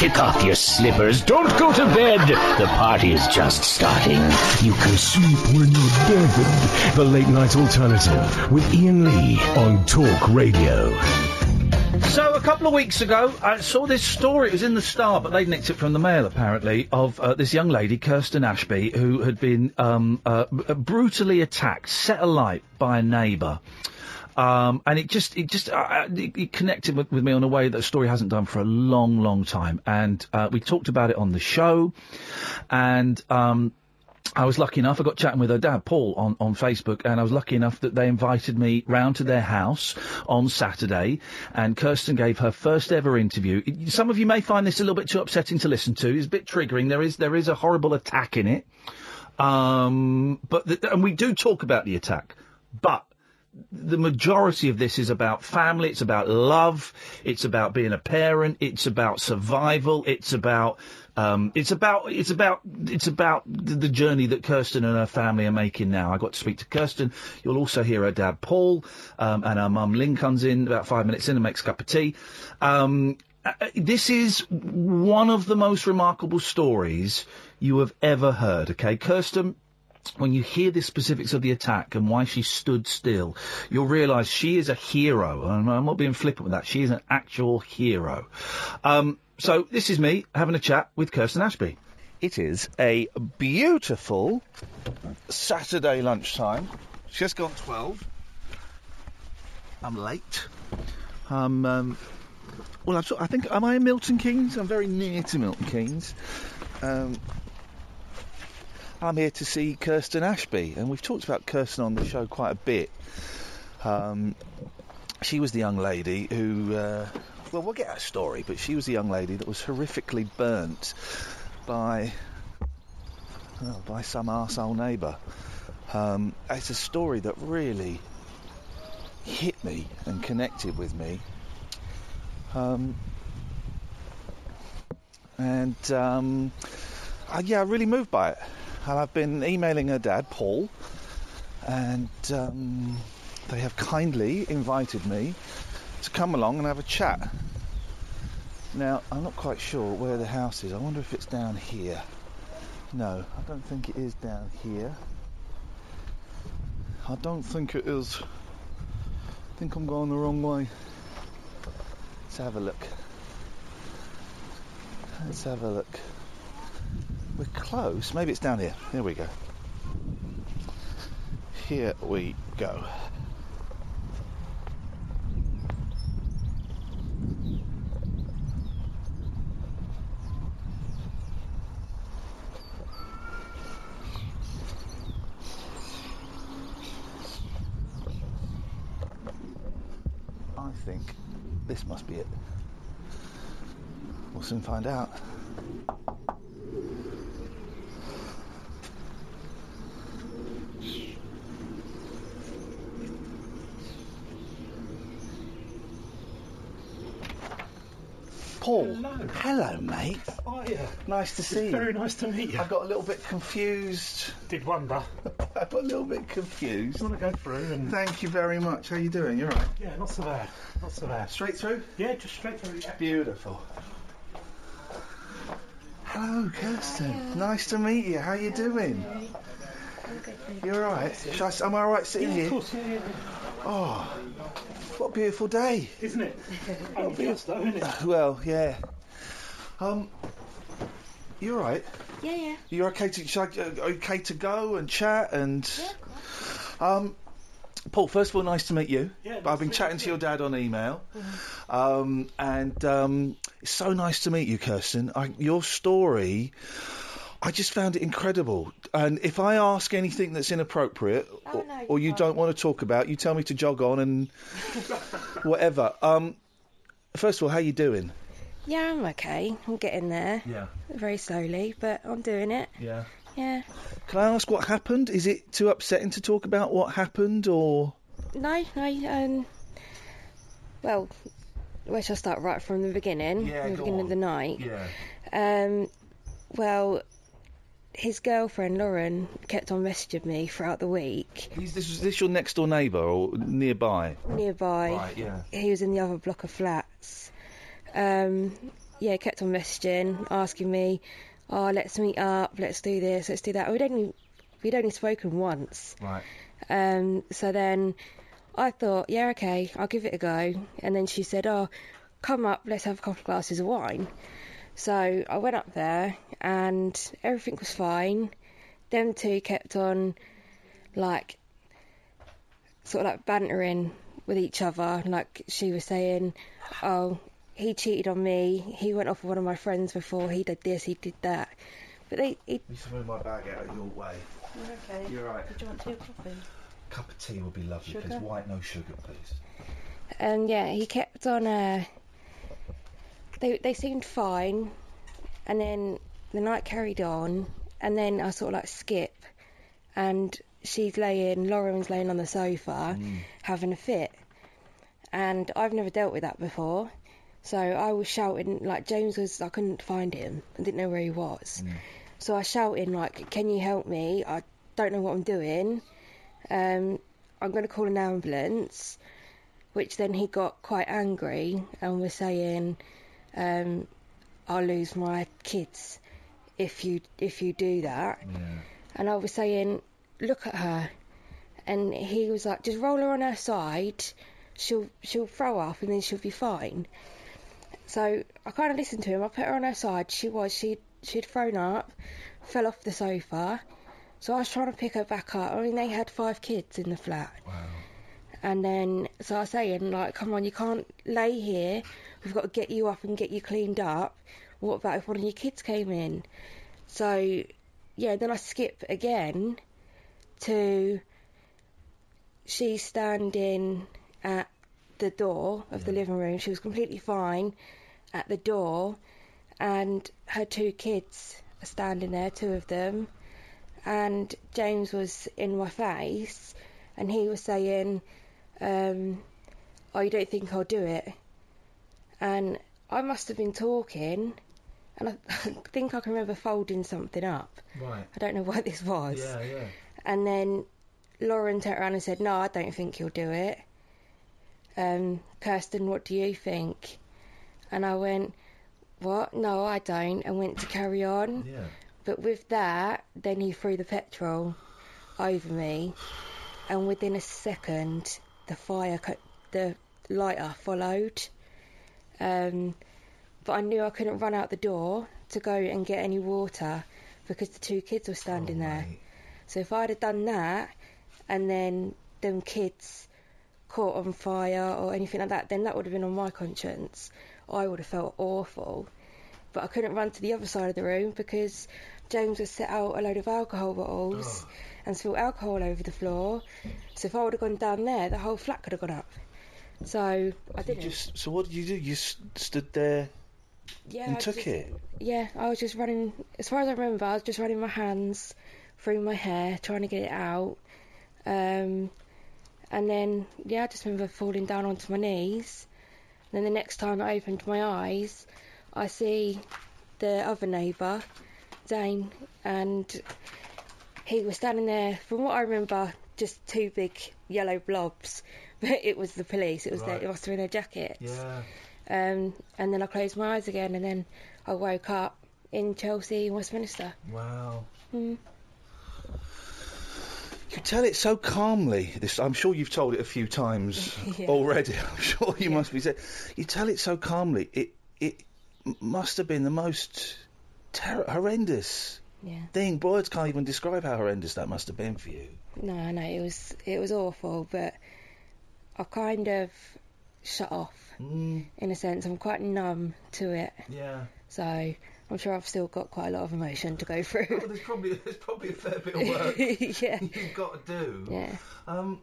Kick off your slippers. Don't go to bed. The party is just starting. You can sleep when you're dead. The Late Night Alternative with Iain Lee on Talk Radio. So a couple of weeks ago, I saw this story. It was in the Star, but they nicked it from the Mail, apparently, of uh, this young lady, Kirsten Ashby, who had been um, uh, b- brutally attacked, set alight by a neighbour. Um, and it just, it just, uh, uh, it, it connected with, with me on a way that the story hasn't done for a long, long time. And uh, we talked about it on the show, and um, I was lucky enough, I got chatting with her dad, Paul, on, on Facebook, and I was lucky enough that they invited me round to their house on Saturday, and Kirsten gave her first ever interview. Some of you may find this a little bit too upsetting to listen to. It's a bit triggering. There is, there is a horrible attack in it. Um, but, the, and we do talk about the attack, but the majority of this is about family, it's about love, it's about being a parent, it's about survival, it's about um, it's about it's about it's about the journey that Kirsten and her family are making now. I got to speak to Kirsten. You'll also hear her dad Paul um, and her mum Lynn comes in about five minutes in and makes a cup of tea. Um, uh, this is one of the most remarkable stories you have ever heard. Okay, Kirsten when you hear the specifics of the attack and why she stood still, you'll realise she is a hero. And I'm not being flippant with that. She is an actual hero. Um, so this is me having a chat with Kirsten Ashby. It is a beautiful Saturday lunchtime. It's just gone 12. I'm late. Um, um, well, sort- I think, am I in Milton Keynes? I'm very near to Milton Keynes. Um, I'm here to see Kirsten Ashby, and we've talked about Kirsten on the show quite a bit. Um, she was the young lady who, uh, well, we'll get her story, but she was the young lady that was horrifically burnt by by some arsehole neighbour. Um, it's a story that really hit me and connected with me. Um, and um, I, yeah, really moved by it. And I've been emailing her dad, Paul, and um, they have kindly invited me to come along and have a chat. Now, I'm not quite sure where the house is. I wonder if it's down here. No, I don't think it is down here. I don't think it is. I think I'm going the wrong way. Let's have a look. Let's have a look. We're close. Maybe it's down here. Here we go. Here we go. I think this must be it. We'll soon find out. Paul. Hello. mate. Oh, yeah. Nice to see you. Very nice to meet you. I got a little bit confused. Did wonder. I got a little bit confused. You want to go through and. Thank you very much. How you doing? You're right. Yeah, not so bad. Not so bad. Straight through? Yeah, just straight through. Yeah. Beautiful. Hello, Kirsten. Nice to meet you. How you doing? You alright? Shall I, s- am I alright sitting Yeah, here? of course. Yeah, yeah, Oh, what a beautiful day. Isn't it? Obvious though, isn't it? Well, yeah. Um, you alright? Yeah, yeah. You're okay to shall I, uh, okay to go and chat and Yeah, um Paul, first of all, nice to meet you. Yeah, I've been to chatting to your dad on email, Mhm. um, and um, it's so nice to meet you, Kirsten. I, your story, I just found it incredible. And if I ask anything that's inappropriate or, no, or you you're don't want to talk about, you tell me to jog on and whatever. Um, first of all, how you doing? Yeah, I'm okay. I'm getting there. Yeah. Very slowly, but I'm doing it. Yeah. Yeah. Can I ask what happened? Is it too upsetting to talk about what happened, or? No, no, um. Well, where shall I start? Right from the beginning? Yeah, From the beginning on. of the night? Yeah. Um, well, his girlfriend Lauren kept on messaging me throughout the week. Is this, is this your next door neighbour or nearby? Nearby, Right, yeah. he was in the other block of flats. Um, yeah, kept on messaging, asking me, "Oh, let's meet up, let's do this, let's do that." We'd only we'd only spoken once, Right. um, so then I thought, yeah, okay, I'll give it a go. And then she said, oh, come up, let's have a couple of glasses of wine. So I went up there and everything was fine. Them two kept on, like, sort of like bantering with each other. Like she was saying, oh, he cheated on me. He went off with one of my friends before. He did this, he did that. But they, he, You should my bag out of your way. You're okay. You're right. Do you want tea or coffee? cup of tea would be lovely, Sugar? please. White, no sugar, please. And yeah, he kept on. Uh, they they seemed fine, and then the night carried on, and then I sort of like skip, and she's laying, Lauren's laying on the sofa, having a fit, and I've never dealt with that before. So I was shouting like James was. I couldn't find him. I didn't know where he was. So I shouted like, "Can you help me? I don't know what I'm doing. Um, I'm going to call an ambulance." which then he got quite angry and was saying, um, "I'll lose my kids if you if you do that." And I was saying, "Look at her," and he was like, "Just roll her on her side. She'll she'll throw up and then she'll be fine." So I kind of listened to him. I put her on her side. She was she she'd thrown up, fell off the sofa. So I was trying to pick her back up. I mean, they had five kids in the flat. Wow. And then, so I was saying, like, come on, you can't lay here. We've got to get you up and get you cleaned up. What about if one of your kids came in? So, yeah, then I skip again to she's standing at the door of the living room. She was completely fine at the door, and her two kids are standing there, two of them. And James was in my face, and he was saying, um, "Oh, you don't think I'll do it?" And I must have been talking, and I think I can remember folding something up. Right. I don't know what this was. Yeah, yeah. And then Lauren turned around and said, "No, I don't think you'll do it." Um, Kirsten, what do you think? And I went, "What? No, I don't," and went to carry on. Yeah. But with that, then he threw the petrol over me, and within a second, the fire, co- the lighter followed. Um, but I knew I couldn't run out the door to go and get any water because the two kids were standing there. So if I'd have done that, and then them kids caught on fire or anything like that, then that would have been on my conscience. I would have felt awful. But I couldn't run to the other side of the room because James had set out a load of alcohol bottles and spilled alcohol over the floor. So if I would have gone down there, the whole flat could have gone up. So I didn't. just, so what did you do? You stood there yeah, and I took just- it? Yeah, I was just running. As far as I remember, I was just running my hands through my hair, trying to get it out. Um, and then, yeah, I just remember falling down onto my knees. Then the next time I opened my eyes, I see the other neighbour, Dane, and he was standing there. From what I remember, just two big yellow blobs, but it was the police. It was their, it must have been their jackets. Yeah. Um, and then I closed my eyes again, and then I woke up in Chelsea, Westminster. Wow. Mm. You tell it so calmly. This, I'm sure you've told it a few times Yeah. already. I'm sure you must be saying. You tell it so calmly. It it must have been the most ter- horrendous Yeah. thing. Words can't even describe how horrendous that must have been for you. No, no, it was it was awful, but I kind of shut off Mm, in a sense. I'm quite numb to it, Yeah. so I'm sure I've still got quite a lot of emotion to go through. Well, there's probably there's probably a fair bit of work yeah, you've got to do. yeah. Um,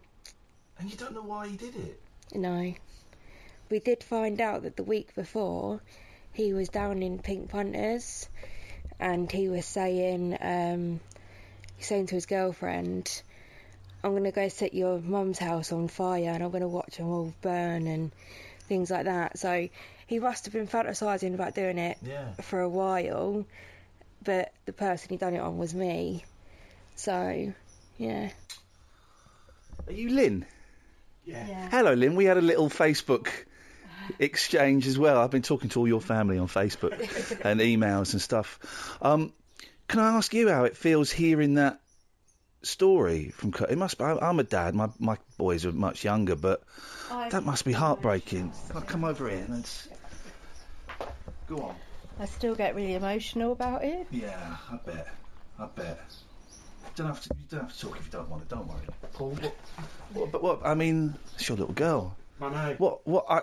and you don't know why he did it. No, we did find out that the week before he was down in Pink Punters, and he was saying, um, he's saying to his girlfriend, "I'm gonna go set your mum's house on fire, and I'm gonna watch them all burn and things like that." So he must have been fantasising about doing it Yeah. for a while, but the person he done it on was me. So, yeah. Are you Lynn? Yeah. Hello, Lynn. We had a little Facebook exchange as well. I've been talking to all your family on Facebook and emails and stuff. Um, can I ask you how it feels hearing that story from Kurt? It must. Be, I- I'm a dad. My my boys are much younger, but that must be heartbreaking. Can I come over here? Let's go on. I still get really emotional about it. Yeah, I bet. I bet. Don't have to. You don't have to talk if you don't want to. Don't worry. Paul, what, what, but what? I mean, it's your little girl. I know. What? What? I,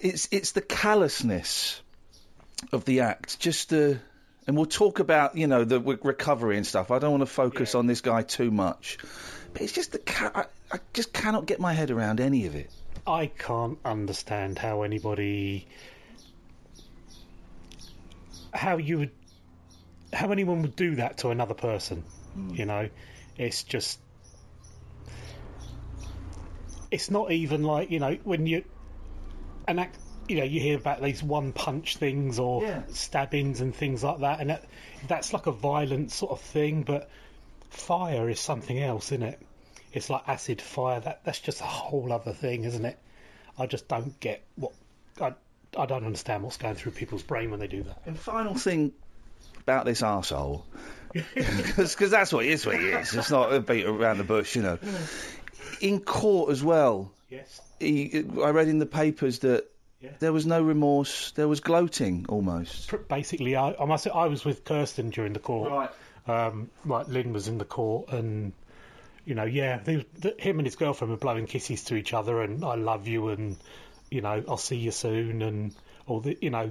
it's it's the callousness of the act. Just the. And we'll talk about, you know, the recovery and stuff. I don't want to focus on this guy too much, but it's just the ca- I, I just cannot get my head around any of it. I can't understand how anybody, how you would, how anyone would do that to another person. Hmm. You know, it's just, it's not even like you know when you, an act, you know, you hear about these one punch things or Yeah. stabbings and things like that, and that, that's like a violent sort of thing. But fire is something else, isn't it? It's like acid fire. That that's just a whole other thing, isn't it? I just don't get what I I don't understand what's going through people's brain when they do that. And final thing about this arsehole, because that's what it is. What it is. It's not a beat around the bush, you know. In court as well, Yes. he, I read in the papers that Yeah. there was no remorse. There was gloating almost. Basically, I, I must say I was with Kirsten during the court. Um, like Lynn was in the court, and you know, yeah, they, the, him and his girlfriend were blowing kisses to each other, and I love you, and you know, I'll see you soon, and all the, you know,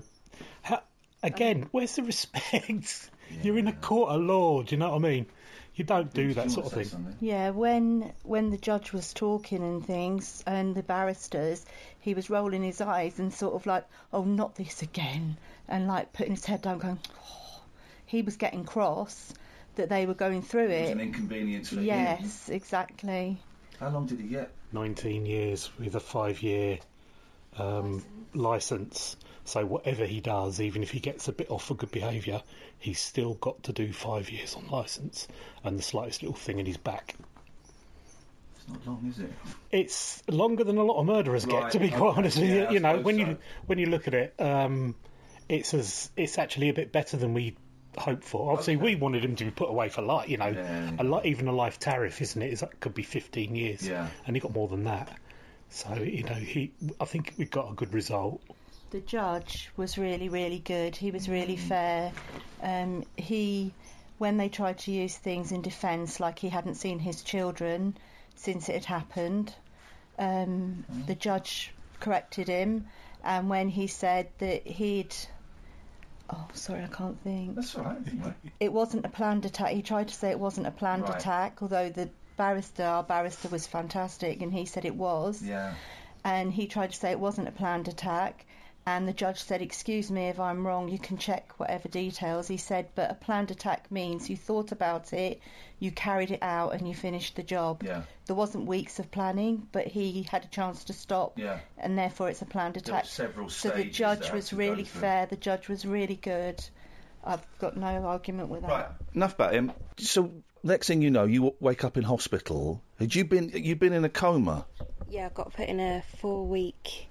how, again, where's the respect? You're in a court of law. Do you know what I mean? You don't do that sort of thing. Yeah, when when the judge was talking and things, and the barristers, he was rolling his eyes and sort of like, "Oh, not this again," and like putting his head down, going. Oh. He was getting cross that they were going through it. An inconvenience for you. Yes, exactly. How long did he get? 19 years with a five-year um, license. So whatever he does, even if he gets a bit off for good behaviour, he's still got to do five years on licence and the slightest little thing in his back. It's not long, is it? It's longer than a lot of murderers Right, get, to be okay, quite honest with yeah, you. I You know, suppose when so. you when you look at it, um, it's as it's actually a bit better than we hoped for. Obviously, we wanted him to be put away for life. You know, Yeah. a li- even a life tariff, isn't it? Is that could be 15 years, Yeah. and he got more than that. So you know, he I think we got a good result. The judge was really, really good. He was really fair. Um, he, when they tried to use things in defence, like he hadn't seen his children since it had happened, um, the judge corrected him. And when he said that he'd, oh, sorry, I can't think. That's all right. It wasn't a planned attack. He tried to say it wasn't a planned Right. attack, although the barrister, our barrister, was fantastic, and he said it was Yeah. and he tried to say it wasn't a planned attack. And the judge said, Excuse me if I'm wrong, you can check whatever details. He said, But a planned attack means you thought about it, you carried it out, and you finished the job. Yeah. There wasn't weeks of planning, but he had a chance to stop, Yeah. and therefore it's a planned There attack. were several so the judge was really fair, the judge was really good. I've got no argument with that. Right. Enough about him. So next thing you know, you wake up in hospital. Had you been? You've been in a coma. Yeah, I got put in a four week,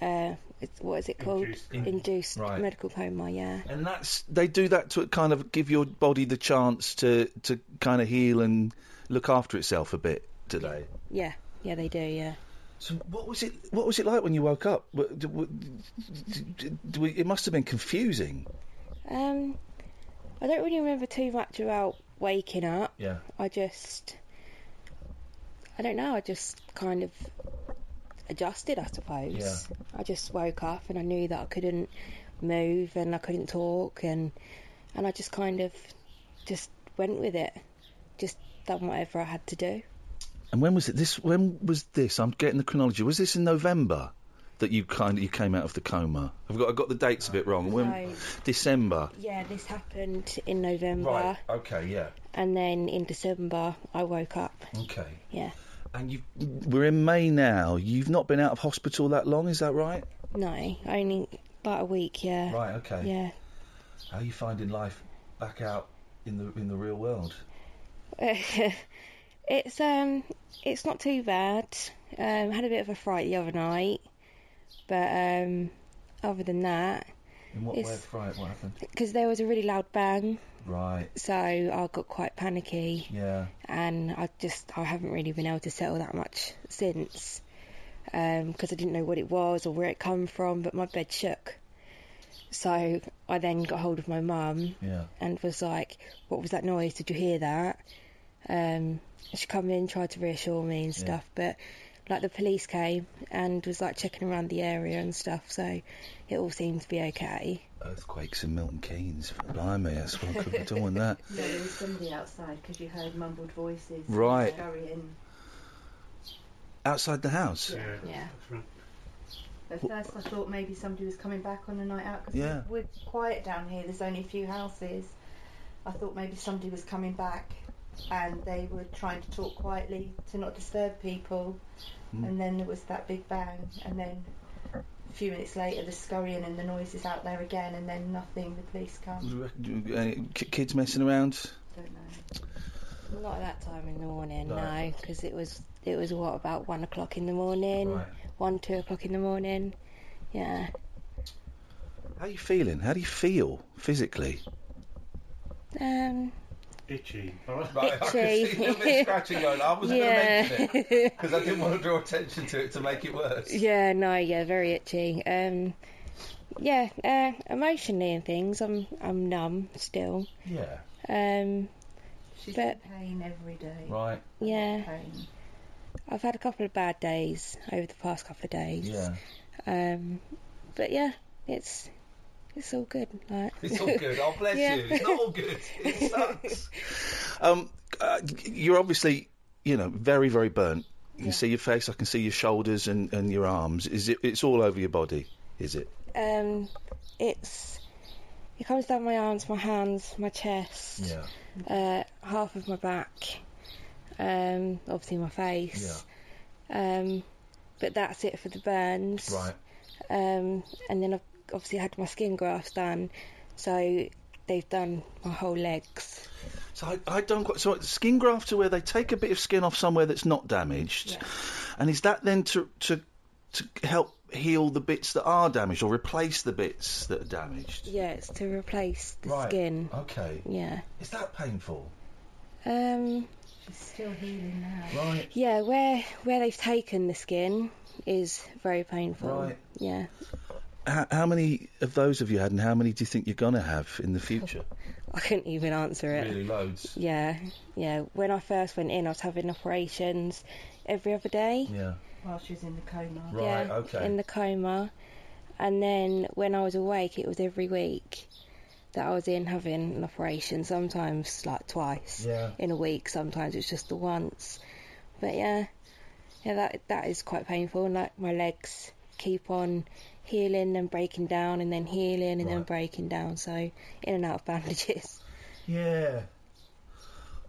uh, it's, what is it called? Induced. Induced Right. medical coma, yeah. And that's they do that to kind of give your body the chance to to kind of heal and look after itself a bit. Do they? Yeah, yeah, they do, yeah. So what was it? What was it like when you woke up? It must have been confusing. Um, I don't really remember too much about waking up. Yeah. I just, I don't know, I just kind of adjusted, I suppose. Yeah. I just woke up and I knew that I couldn't move and I couldn't talk and and I just kind of just went with it. Just done whatever I had to do. And when was it? This when was this? I'm getting the chronology. Was this in November that you kind of you came out of the coma? I've got I got the dates a bit wrong. When December. yeah, this happened in November Right. Okay. Yeah. and then in December I woke up. Okay. Yeah. And you we're in May now. You've not been out of hospital that long, is that right? No, only about a week, yeah. Right. Okay. Yeah. How are you finding life back out in the in the real world? it's um it's not too bad. Um had a bit of a fright the other night. But um, other than that, In what way? Right, what happened? because there was a really loud bang, Right. so I got quite panicky, Yeah. and I just I haven't really been able to settle that much since, because I didn't know what it was or where it come from. But my bed shook, so I then got hold of my mum Yeah. and was like, "What was that noise? Did you hear that?" Um, she come in, tried to reassure me and Yeah. stuff, but like the police came and was like checking around the area and stuff, so it all seemed to be okay. Earthquakes in Milton Keynes. Blimey, that's what I could don't want that. No, there was somebody outside because you heard mumbled voices. Right. Scurrying. Outside the house. Yeah. Yeah. right. At first, I thought maybe somebody was coming back on a night out because Yeah. we're quiet down here. There's only a few houses. I thought maybe somebody was coming back and they were trying to talk quietly to not disturb people. Mm. And then there was that big bang, and then a few minutes later, the scurrying and the noises out there again, and then nothing. The police come. Any kids messing around? Don't know. Not at that time in the morning, No. no, because it was it was what about one o'clock in the morning, Right. one two o'clock in the morning. Yeah, How are you feeling? How do you feel physically? um, Itchy. Right, I could Itchy. see a little bit scratching going. I wasn't yeah, going to mention it because I didn't want to draw attention to it to make it worse. yeah, no, yeah, very itchy. Um, yeah, uh, emotionally and things, I'm I'm numb still. Yeah. Um, She's But- in pain every day. Right. yeah, Pain. I've had a couple of bad days over the past couple of days. Yeah. Um, but yeah, it's it's all good. Like. It's all good. Oh, bless Yeah. you. It's not all good. It sucks. Um, uh, you're obviously, you know, very, very burnt. You Yeah. see your face. I can see your shoulders and, and your arms. Is it? It's all over your body. Is it? Um, it's it comes down my arms, my hands, my chest, yeah. uh, half of my back, um, obviously my face. Yeah. Um, but that's it for the burns. Right. Um, and then I've obviously had my skin grafts done, so they've done my whole legs. So I, I don't quite. So skin grafts are where they take a bit of skin off somewhere that's not damaged, Yeah. and is that then to to to help heal the bits that are damaged or replace the bits that are damaged? Yeah, it's to replace the Right. skin. Okay. Yeah. Is that painful? Um, She's still healing now. Right. yeah, where where they've taken the skin is very painful. Right. Yeah. How, how many of those have you had, and how many do you think you're gonna have in the future? I couldn't even answer it. Really loads. Yeah, yeah. When I first went in, I was having operations every other day. Yeah. While she was in the coma. Right. yeah, okay. In the coma, and then when I was awake, it was every week that I was in having an operation. Sometimes like twice Yeah. in a week. Sometimes it's just the once. But yeah, yeah. That that is quite painful. And like my legs keep on healing and breaking down, and then healing and then breaking down. So in and out of bandages. Yeah.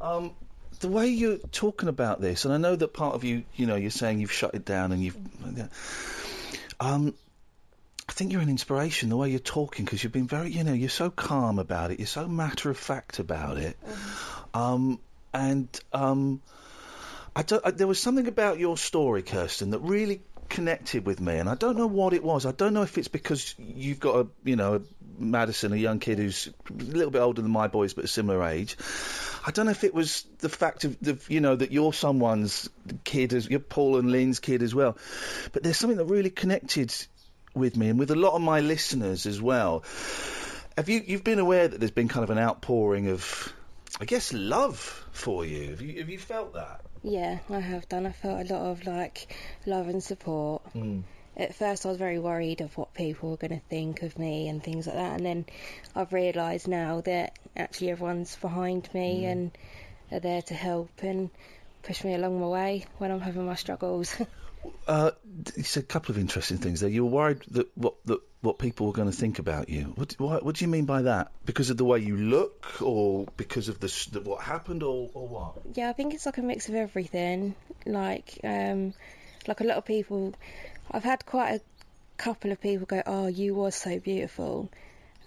Um, the way you're talking about this, and I know that part of you, you know, you're saying you've shut it down and you've, um, I think you're an inspiration. The way you're talking, because you've been very, you know, you're so calm about it. You're so matter of fact about it. Um, and um, I don't, I, there was something about your story, Kirsten, that really connected with me, and I don't know what it was. I don't know if it's because you've got a, you know, a Madison, a young kid who's a little bit older than my boys, but a similar age. I don't know if it was the fact of, the, you know, that you're someone's kid, as you're Paul and Lynn's kid as well. But there's something that really connected with me and with a lot of my listeners as well. Have you you've been aware that there's been kind of an outpouring of, I guess, love for you? Have you have you felt that? Yeah, I have done. I felt a lot of like love and support. Mm. At first, I was very worried of what people were going to think of me and things like that, and then I've realised now that actually everyone's behind me mm. and are there to help and push me along my way when I'm having my struggles. Uh, you said a couple of interesting things there. You were worried that what that what people were going to think about you. What, what what do you mean by that? Because of the way you look, or because of the, the what happened, or, or what? yeah, I think it's like a mix of everything. Like, um, like a lot of people, I've had quite a couple of people go, "Oh, you was so beautiful,"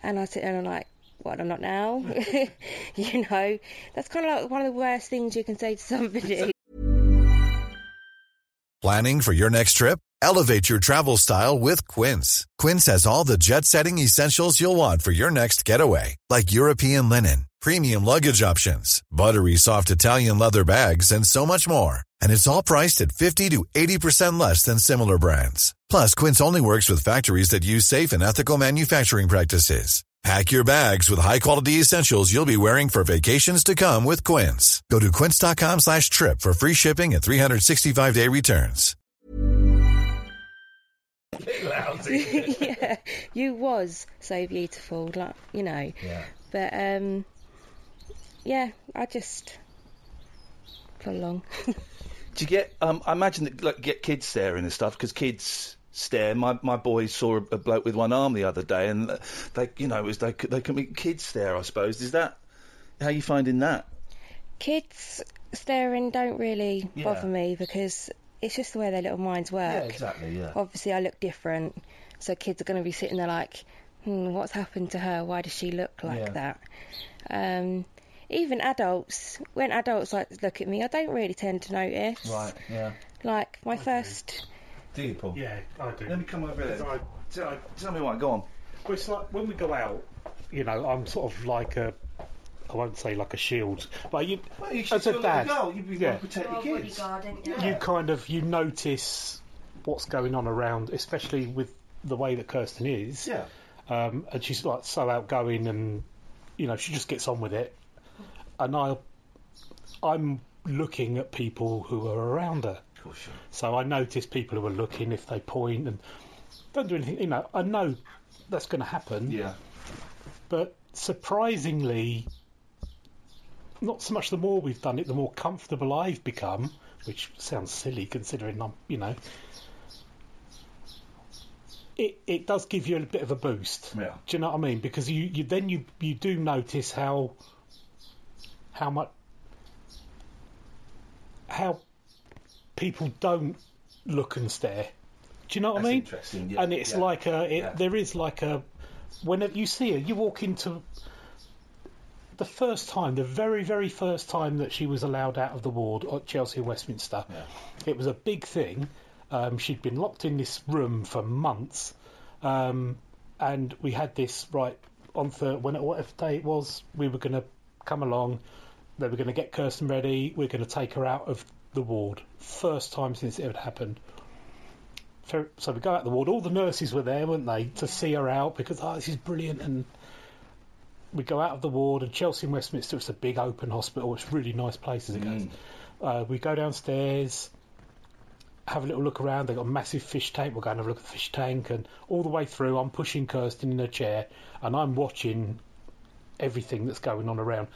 and I sit there and I'm like, "What? I'm not now." you know, that's kind of like one of the worst things you can say to somebody. Planning for your next trip? Elevate your travel style with Quince. Quince has all the jet setting essentials you'll want for your next getaway, like European linen, premium luggage options, buttery soft Italian leather bags, and so much more. And it's all priced at 50 to 80% less than similar brands. Plus, Quince only works with factories that use safe and ethical manufacturing practices. Pack your bags with high-quality essentials you'll be wearing for vacations to come with Quince. Go to quince.com slash trip for free shipping and 365-day returns. yeah, you was so beautiful, like you know. Yeah. But um, yeah, I just got along. Do you get? Um, I imagine that like get kids staring and stuff because kids stare. My my boys saw a, bloke with one arm the other day, and they, you know, it was they they can be kids stare. I suppose is that how you finding that? Kids staring don't really Yeah. bother me because it's just the way their little minds work. Yeah, exactly. Yeah. Obviously, I look different, so kids are going to be sitting there like, hmm, what's happened to her? Why does she look like Yeah. that? Um, even adults, when adults like look at me, I don't really tend to notice. Right. Yeah. Like my first, Do you, Paul? Yeah, I do. Let me come over there. I- Tell, tell me why. Go on. Well, it's like when we go out, you know, I'm sort of like a, I won't say like a shield, but you, Well, you as a dad, You, yeah. to protect your kids. you kind of you notice what's going on around, especially with the way that Kirsten is. Yeah. Um, and she's like so outgoing, and you know she just gets on with it. And I, I'm looking at people who are around her. Sure. So I notice people who are looking if they point and don't do anything. You know, I know that's going to happen. Yeah. But surprisingly, not so much the more we've done it, the more comfortable I've become, which sounds silly considering I'm, you know. It, it does give you a bit of a boost. Yeah. Do you know what I mean? Because you, you then you you do notice how how much how people don't look and stare. Do you know what That's I mean? interesting, yeah, and it's yeah, like a it, yeah. there is like a whenever you see her, you walk into the first time, the very very first time that she was allowed out of the ward at Chelsea Westminster. It was a big thing. Um, she'd been locked in this room for months, um, and we had this right on the when whatever day it was, we were going to come along. They were going to get Kirsten ready. We're going to take her out of the ward. First time since it had happened. So we go out the ward. All the nurses were there, weren't they, to see her out because oh, this is brilliant. And we go out of the ward, and Chelsea and Westminster. It's a big open hospital. It's a really nice place as it goes. Uh, we go downstairs, have a little look around. They've got a massive fish tank. We'll go and have a look at the fish tank, and all the way through, I'm pushing Kirsten in her chair, and I'm watching everything that's going on around,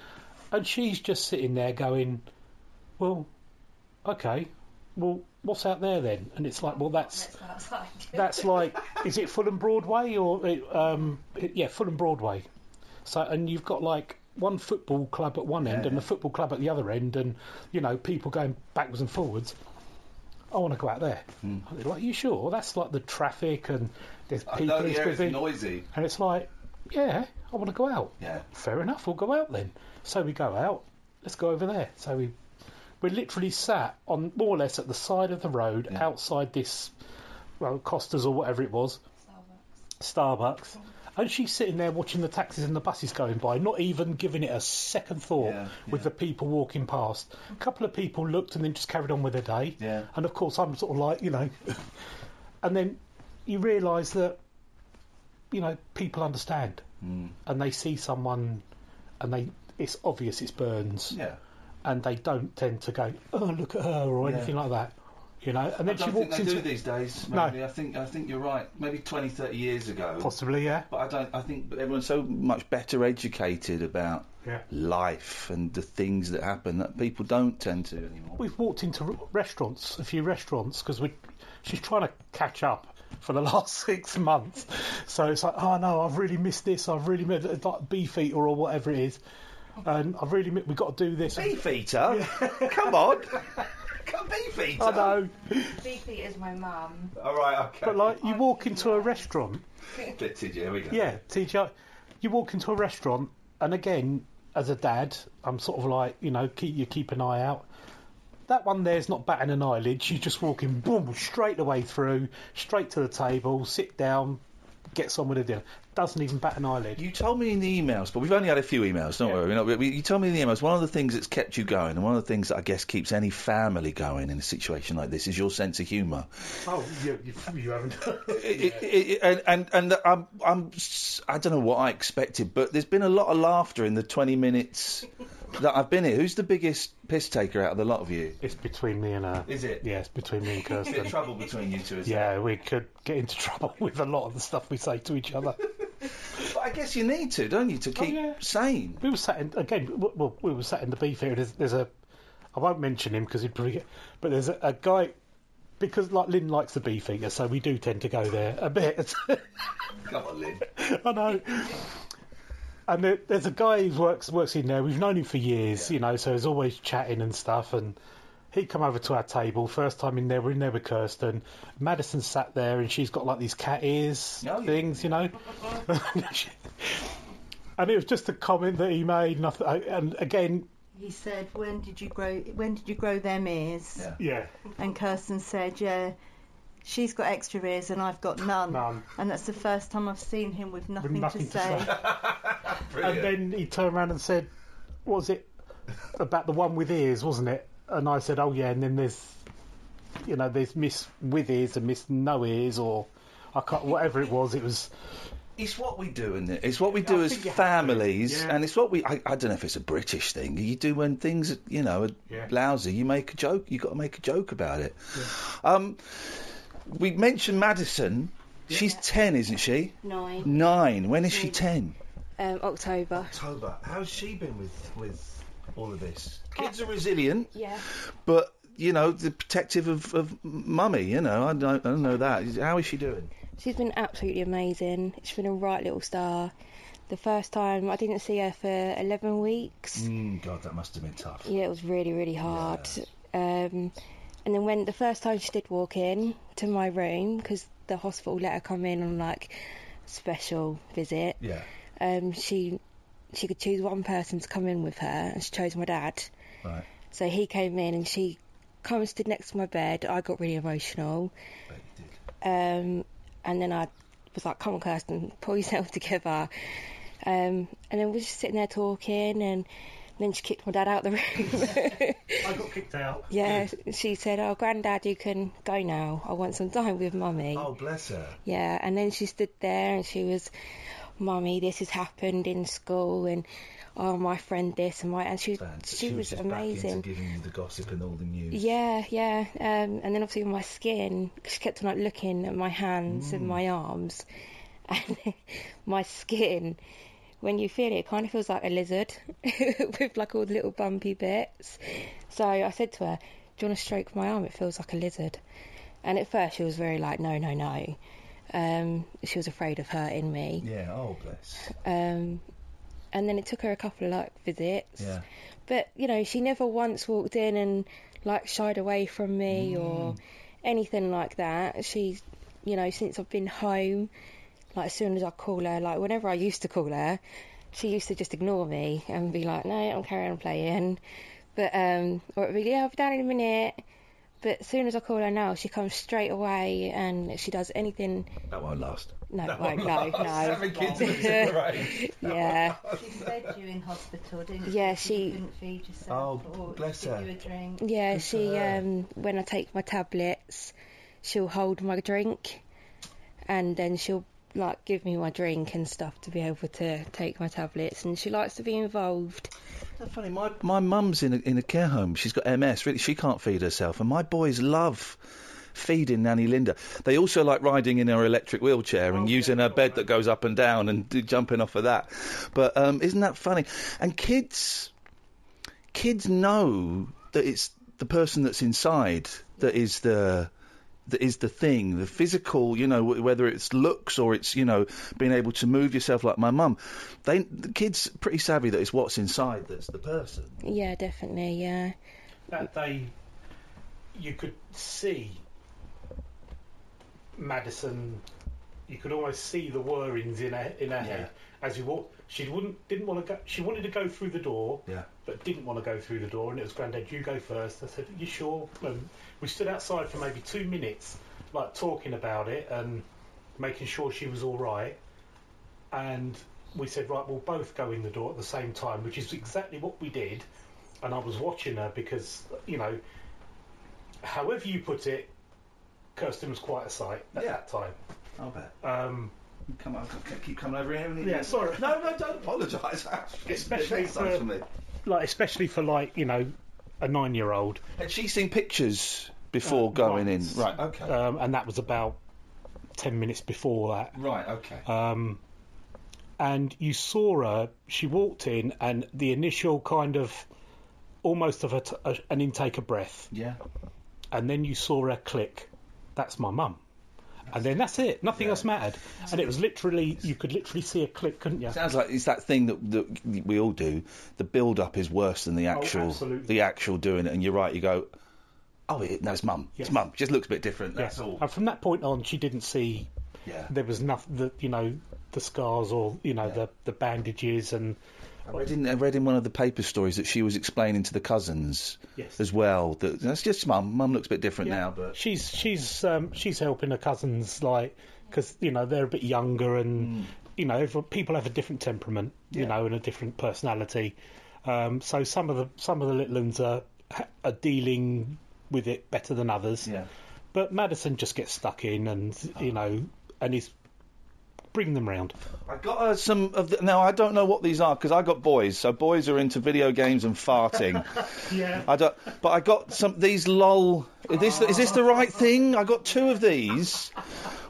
and she's just sitting there going, "Well, okay, well, what's out there then?" And it's like, "Well, that's." That's like, is it Fulham Broadway or um, it- yeah, Fulham Broadway. So and you've got like one football club at one end and a football club at the other end, and you know people going backwards and forwards. I want to go out there. And they're like, you sure? That's like the traffic and there's I people. know, it's yeah, busy. noisy. And it's like, yeah, I want to go out. Yeah. Fair enough, we'll go out then. So we go out. Let's go over there. So we we literally sat on more or less at the side of the road outside this well Costa's or whatever it was. Starbucks. And she's sitting there watching the taxis and the buses going by, not even giving it a second thought Yeah, with the people walking past. A couple of people looked and then just carried on with their day. Yeah. And of course, I'm sort of like, you know. and then you realise that, you know, people understand. Mm. And they see someone and they it's obvious it's Burns. Yeah. And they don't tend to go, oh, look at her or Yeah. anything like that. You know, and then I she don't think walks they into do these days. No. Maybe. I think I think you're right. Maybe 20, 30 years ago. possibly, yeah. But I don't. I think everyone's so much better educated about Yeah. life and the things that happen that people don't tend to anymore. We've walked into restaurants, a few restaurants, because we she's trying to catch up for the last six months. So it's like, oh no, I've really missed this. I've really missed like Beefeater or whatever it is, and I've really mi- we've got to do this. Beefeater? Come on. Come Beefeater. I know, Beefy is my mum. All right. Okay. but like you walk into a restaurant, Fitted, yeah, we go. yeah, TJ, you walk into a restaurant, and again, as a dad, I'm sort of like, you know, keep you keep an eye out. that one there's not batting an eyelid. She's just walking, boom, straight the way through, straight to the table, sit down, get on with the dinner. Doesn't even bat an eyelid. You told me in the emails, but we've only had a few emails, don't worry. You, know, we- you told me in the emails one of the things that's kept you going, and one of the things that I guess keeps any family going in a situation like this is your sense of humour. Oh, you, you, you haven't. It- it- it- and and, and I'm, I'm I don't know what I expected, but there's been a lot of laughter in the 20 minutes that I've been here. Who's the biggest piss taker out of the lot of you? It's between me and her. Is it? Yeah, between me and Bit of Kirsten. trouble between you two, is Yeah, we could get into trouble with a lot of the stuff we say to each other. But I guess you need to, don't you, to oh, keep yeah. sane. We were sat in again. w- Well, we were sat in the Beefeater. There's, there's a. I won't mention him because he'd probably get. But there's a, a guy because like Lynn likes the Beefeater, so we do tend to go there a bit. Come on, Lynn. I know. And there, there's a guy who works works in there. We've known him for years, you know, so he's always chatting and stuff. And he come over to our table. First time in there, we're in there with Kirsten. Madison sat there, and she's got like these cat ears Oh, yeah. things, you know. and it was just a comment that he made. And, I th- and again, He said, "When did you grow? When did you grow them ears?" Yeah. yeah, And Kirsten said, "Yeah, she's got extra ears and I've got none." None. And that's the first time I've seen him with nothing, nothing to to say. and then he turned around and said, "What was it about the one with ears, wasn't it?" And I said, "Oh yeah." And then there's, you know, there's Miss with ears and Miss no ears, or I can't, whatever it was. It was It's what we do, isn't it? It's what we do I as think you have to, families, yeah. and it's what we. I, I don't know if it's a British thing. You do when things, you know, are Yeah. lousy. You make a joke. You got to make a joke about it. Um, we mentioned Madison. She's ten, isn't she? Nine. Nine. When is she ten? Um, October. October. How's she been with with all of this? Kids are resilient, Yeah. but you know, the protective of, of mummy. You know, I don't, I don't know that. How is she doing? She's been absolutely amazing. She's been a right little star. The first time I didn't see her for 11 weeks. Mm, God, that must have been tough. Yeah, it was really, really hard. Um, and then when the first time she did walk in to my room, because the hospital let her come in on like special visit, Yeah. um, she she could choose one person to come in with her, and she chose my dad. Right. So he came in, and she kind of stood next to my bed. I got really emotional. Um, and then I was like, come on, Kirsten, pull yourself together. Um, and then we were just sitting there talking, and then she kicked my dad out of the room. I got kicked out. yeah, she said, oh, Granddad, you can go now. I want some time with Mummy. Oh, bless her. Yeah, and then she stood there and she was, Mummy, this has happened in school, and oh, my friend this and my, and she, Fancy. she, was, just amazing. Back into giving you the gossip and all the news. Yeah, yeah. Um, and then obviously my skin, she kept on like looking at my hands Mm. and my arms, and my skin. When you feel it, it kind of feels like a lizard with like all the little bumpy bits. So I said to her, "Do you want to stroke my arm? It feels like a lizard." And at first she was very like, "No, no, no." Um, she was afraid of hurting me. Yeah. Oh, bless. Um, and then it took her a couple of like visits. Yeah. But you know, she never once walked in and like shied away from me or anything like that. She's, you know, since I've been home, like as soon as I call her, like whenever I used to call her, she used to just ignore me and be like, "No, I'm carrying on playing." But um, or it'd be, "Yeah, I'll be down in a minute." But as soon as I call her now, she comes straight away and she does anything. That won't last. No, it won't. No, no. Seven kids in a yeah. She fed you in hospital, didn't she? Yeah, You she- couldn't feed yourself. Oh, bless give her. you a drink. Yeah, Good she um when I take my tablets, she'll hold my drink and then she'll like give me my drink and stuff to be able to take my tablets and she likes to be involved. That's funny. My my mum's in a, in a care home. She's got MS. Really, she can't feed herself, and my boys love feeding Nanny Linda. They also like riding in her electric wheelchair and using her bed that goes up and down and jumping off of that. But um, isn't that funny? And kids, kids know that it's the person that's inside that is the that is the thing, the physical, you know, whether it's looks or it's, you know, being able to move yourself like my mum. They, the kids pretty savvy that it's what's inside that's the person. Yeah, definitely, yeah. That they, you could see Madison, you could almost see the whirrings in her in her head as you walk. She wouldn't didn't want to go. She wanted to go through the door, Yeah. but didn't want to go through the door. And it was Grandad, you go first. I said, you sure? And we stood outside for maybe two minutes, like talking about it and making sure she was all right. And we said, right, we'll both go in the door at the same time, which is exactly what we did. And I was watching her because, you know, however you put it, Kirsten was quite a sight at Yeah. that time. I'll bet. Um, Come on, keep coming over here. haven't? Yeah, sorry. No, no, don't apologise. Especially for- for me. like, especially for like, you know, a nine-year-old. Had she seen pictures before Uh, going once. in? Right. Okay. Um, and that was about ten minutes before that. right. Okay. Um, and you saw her. She walked in, and the initial kind of almost of a t- a, an intake of breath, yeah. and then you saw her click. That's my mum. And then that's it. Nothing else mattered. And it was literally, you could literally see a click, couldn't you? Sounds like it's that thing that, that we all do. The build-up is worse than the oh, actual, Oh, the actual doing it. And you're right. You go, oh, it, no, it's mum. It's Yes. mum. Just looks a bit different. Yeah. That's all. And from that point on, she didn't see. Yeah. There was nothing that you know, the scars or you know Yeah. the the bandages and I read, in, I read in one of the paper stories that she was explaining to the cousins Yes. as well that that's just mum. Mum looks a bit different Yeah. now, but she's she's um, she's helping her cousins like because you know they're a bit younger and you know people have a different temperament you Mm. Yeah. know and a different personality um, so some of the some of the little ones are are dealing with it better than others yeah. but Madison just gets stuck in and you know and is bringing them round I got uh, some of the, now. I don't know what these are because I got boys, so boys are into video games and farting. yeah I don't, but I got some these lol. Is this is this the right thing? I got two of these.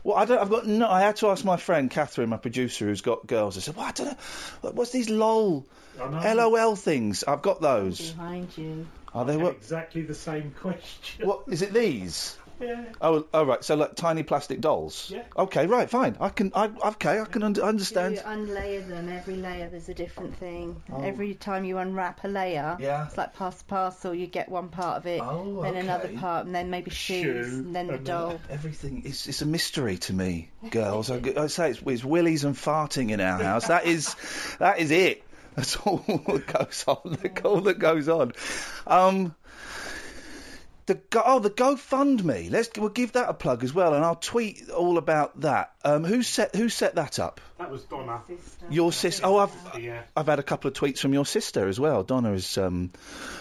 Well, I don't. I've got no. I had to ask my friend Catherine, my producer, who's got girls. I said, "Well, I don't know. What's these lol, LOL things? I've got those. Behind you. Are they what? exactly the same question What is it? These? Yeah Oh, oh right. So like tiny plastic dolls. Yeah. Okay, right, fine. I can. I okay. I can under, You understand. unlayer them. Every layer there's a different thing. Oh. Every time you unwrap a layer, Yeah. it's like pass the parcel. You get one part of it, Oh, then another part, and then maybe shoes, Shoe, and then the and doll. Everything is it's a mystery to me, girls. I, I say it's, it's willies and farting in our house. That is that is it. That's all that goes on. That's all that goes on. Um, the go- oh the GoFundMe. Let's we'll give that a plug as well, and I'll tweet all about that. Um, who set who set that up? that was Donna Your sister. Oh, I've yeah I've had a couple of tweets from your sister as well. Donna has um,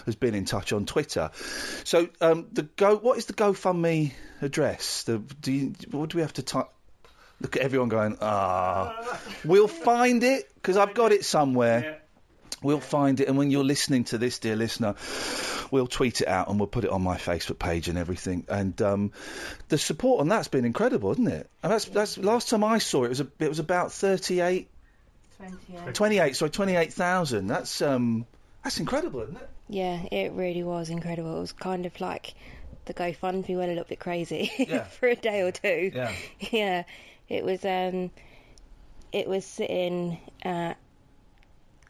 has been in touch on Twitter. So um, the go. What is the GoFundMe address? The do you, what do we have to type? Look at everyone going. Ah, we'll find it because I've got it somewhere. yeah We'll find it, and when you're listening to this, dear listener, we'll tweet it out and we'll put it on my Facebook page and everything. And um, the support on that's been incredible, isn't it? And that's that's last time I saw it, it was a, it was about 38 28. 28, sorry, 28,000. That's um, that's incredible, isn't it? Yeah, it really was incredible. It was kind of like the GoFundMe went a little bit crazy Yeah. for a day or two. Yeah. Yeah, it was um, it was sitting at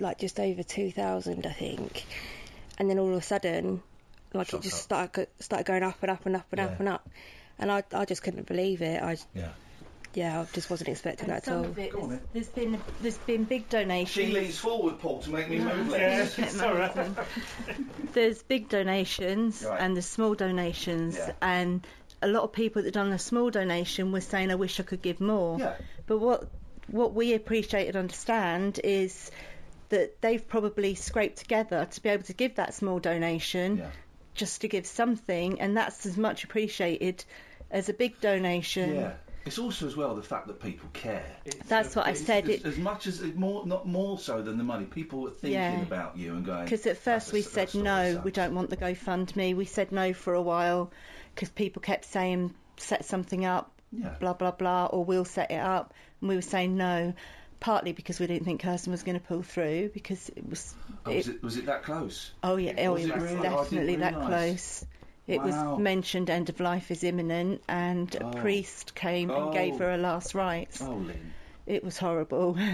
like just over two thousand, I think, and then all of a sudden, like Shot it just up. started started going up and up and up and Yeah. up and up, and I I just couldn't believe it. I Yeah. yeah, I just wasn't expecting And that at all. of it, on, there's, there's been there's been big donations. She leans forward, Paul, to make me move yeah Isn't sorry? There's big donations Right. and there's small donations, Yeah. and a lot of people that done a small donation were saying, "I wish I could give more." Yeah. But what what we appreciate and understand is that they've probably scraped together to be able to give that small donation, Yeah. just to give something, and that's as much appreciated as a big donation. Yeah. It's also as well the fact that people care. That's what I said. As, It as much as more, not more so than the money. People are thinking Yeah. about you and going. Because at first "That's a- we said no, sucks." we don't want the GoFundMe. We said no for a while because people kept saying set something up, Yeah. blah blah blah, or we'll set it up, and we were saying no. Partly because we didn't think Kirsten was going to pull through because it was. Oh, was, it, was it that close? oh yeah, oh, Was it it was really? Definitely that close. It Wow. was mentioned end of life is imminent, and Oh. a priest came and gave Oh. her her last rites. Oh, Lynn. It was horrible.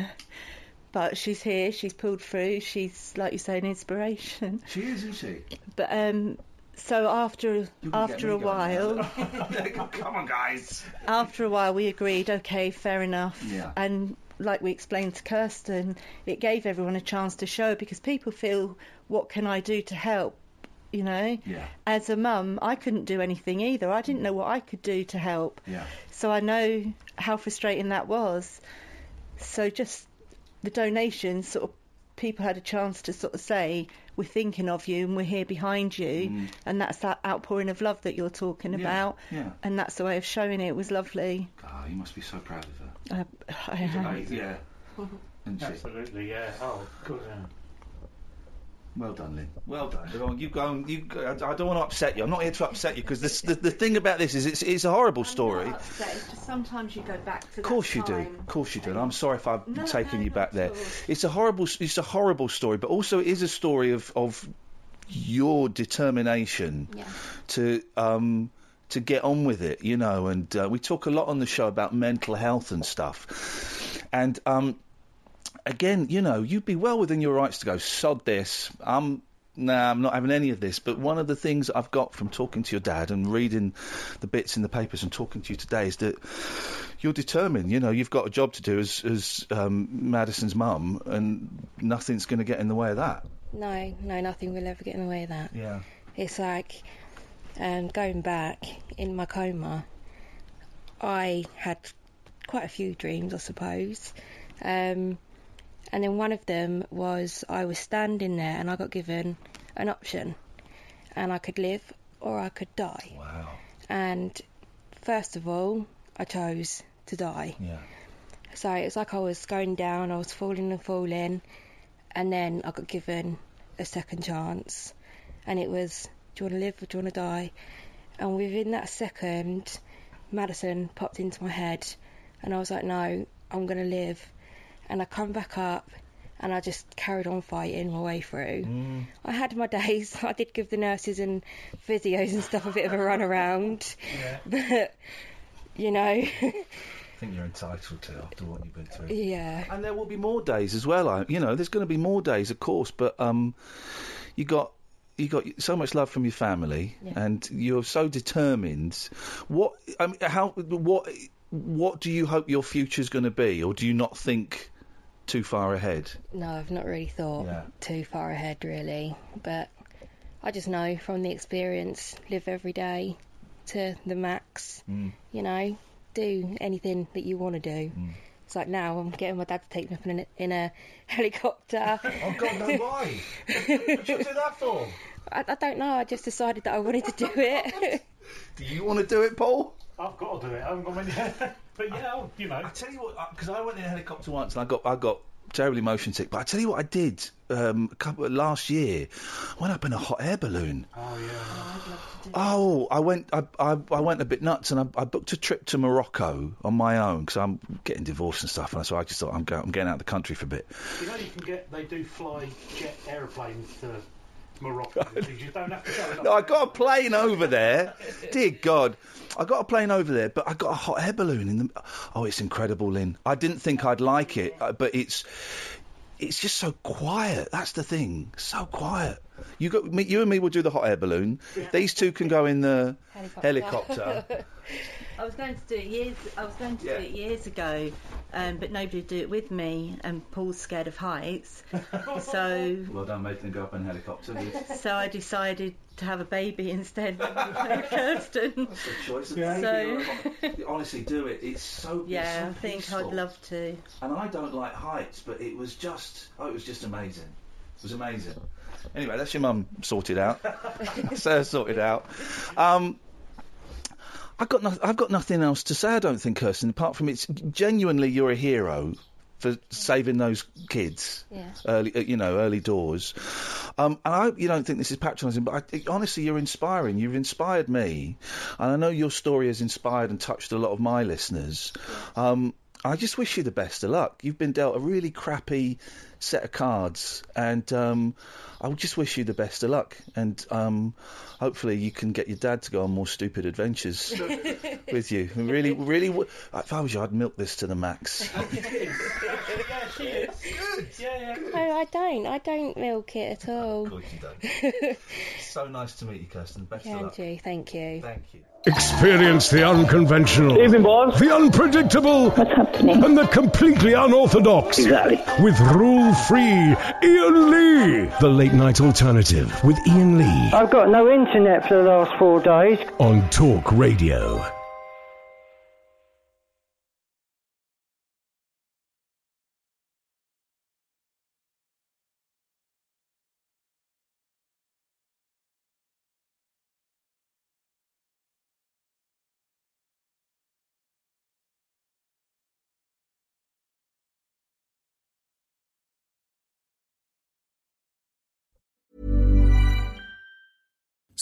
But she's here, she's pulled through, she's, like you say, an inspiration. She is, isn't she? But um, so after after a while, Come on, guys. after a while, we agreed. Okay, fair enough. Yeah. And like we explained to Kirsten, it gave everyone a chance to show because people feel, what can I do to help? You know. Yeah. As a mum, I couldn't do anything either. I didn't know what I could do to help. Yeah. So I know how frustrating that was. So just the donations, sort of, people had a chance to sort of say, "We're thinking of you and we're here behind you," and that's that outpouring of love that you're talking Mm. Yeah, about. yeah. And that's the way of showing it. It was lovely. Oh, you must be so proud of her. I am. Yeah. Isn't she? Absolutely, yeah. Oh, good. Yeah. Well done, Lynn. Well done. Go on, you go. On, you. Go, I I don't want to upset you. I'm not here to upset you because the, the thing about this is it's it's a horrible story. It's just sometimes you go back to Of course you do. Of course you do. And I'm sorry if I've taken you back there. It's a horrible. It's a horrible story, but also it is a story of of your determination to um to get on with it, you know. And uh, we talk a lot on the show about mental health and stuff. And um again, you know, you'd be well within your rights to go sod this. I'm Nah, I'm not having any of this. But one of the things I've got from talking to your dad and reading the bits in the papers and talking to you today is that you're determined. You know, you've got a job to do as as um, Madison's mum, and nothing's going to get in the way of that. No, no, nothing will ever get in the way of that. Yeah. It's like um, going back in my coma. I had quite a few dreams, I suppose, um, and then one of them was I was standing there and I got given an option, and I could live or I could die. Wow. And first of all, I chose to die. Yeah. So it's like I was going down, I was falling and falling, and then I got given a second chance, and it was, do you want to live or do you want to die? And within that second, Madison popped into my head, and I was like, no, I'm going to live. And I come back up, and I just carried on fighting my way through. I had my days. I did give the nurses and physios and stuff a bit of a run around, but you know, I think you're entitled to after what you've been through. yeah. And there will be more days as well. I, you know, there's going to be more days, of course. But um, you got you got so much love from your family, and you're so determined. What I mean, how what what do you hope your future's going to be, or do you not think too far ahead? No, I've not really thought Yeah. too far ahead, really. But I just know from the experience, live every day to the max. Mm. You know, do anything that you want to do. Mm. It's like now I'm getting my dad to take me up in a, in a helicopter. Oh God, no! Why? what should you do that for? I, I don't know. I just decided that I wanted to do it. Do you want to do it, Paul? I've got to do it. I haven't got many. but yeah, I'll- you know. I tell you what, because I went in a helicopter once and I got I got terribly motion sick. But I tell you what, I did um, a couple last year. I went up in a hot air balloon. Oh yeah. Oh, I went I, I, I went a bit nuts and I, I booked a trip to Morocco on my own because I'm getting divorced and stuff. And so I just thought I'm, go, I'm getting out of the country for a bit. You know you can get. They do fly jet aeroplanes to Morocco. you don't have to go. No, I got a plane over there. Dear God, I got a plane over there, but I got a hot air balloon in the. Oh, it's incredible, Lynn. I didn't think I'd like it, uh, but it's it's just so quiet. That's the thing, so quiet. You got me, you and me will do the hot air balloon. These two can go in the helicopter. I was going to do it years. I was going to Yeah. do it years ago, um, but nobody would do it with me, and Paul's scared of heights. so, well done, making them go up in a helicopter. so I decided to have a baby instead with Kirsten. choice. So, Honestly, do it. It's so yeah, I think I'd love to. and I don't like heights, but it was just oh, it was just amazing. It was amazing. Anyway, that's your mum sorted out. that's her sorted out. Um, I've got no, I've got nothing else to say. I don't think, Kirsten, apart from it's genuinely you're a hero for saving those kids Yeah. early, uh, you know, early doors. Um, and I hope you don't think this is patronising, but I, honestly, you're inspiring. You've inspired me, and I know your story has inspired and touched a lot of my listeners. Um, I just wish you the best of luck. You've been dealt a really crappy set of cards, and um, I would just wish you the best of luck. And um, hopefully, you can get your dad to go on more stupid adventures with you. And really, really, w- if I was you, I'd milk this to the max. yeah, she is. good. Yeah, yeah. No, I don't. I don't milk it at all. Of course you don't. so nice to meet you, Kirsten. Best of luck. Andrew, thank you. Thank you. Experience the unconventional, Evening, boss. the unpredictable, What's happening? and the completely unorthodox. Exactly. With rule free Iain Lee. The late night alternative with Iain Lee I've got no internet for the last four days. on Talk Radio.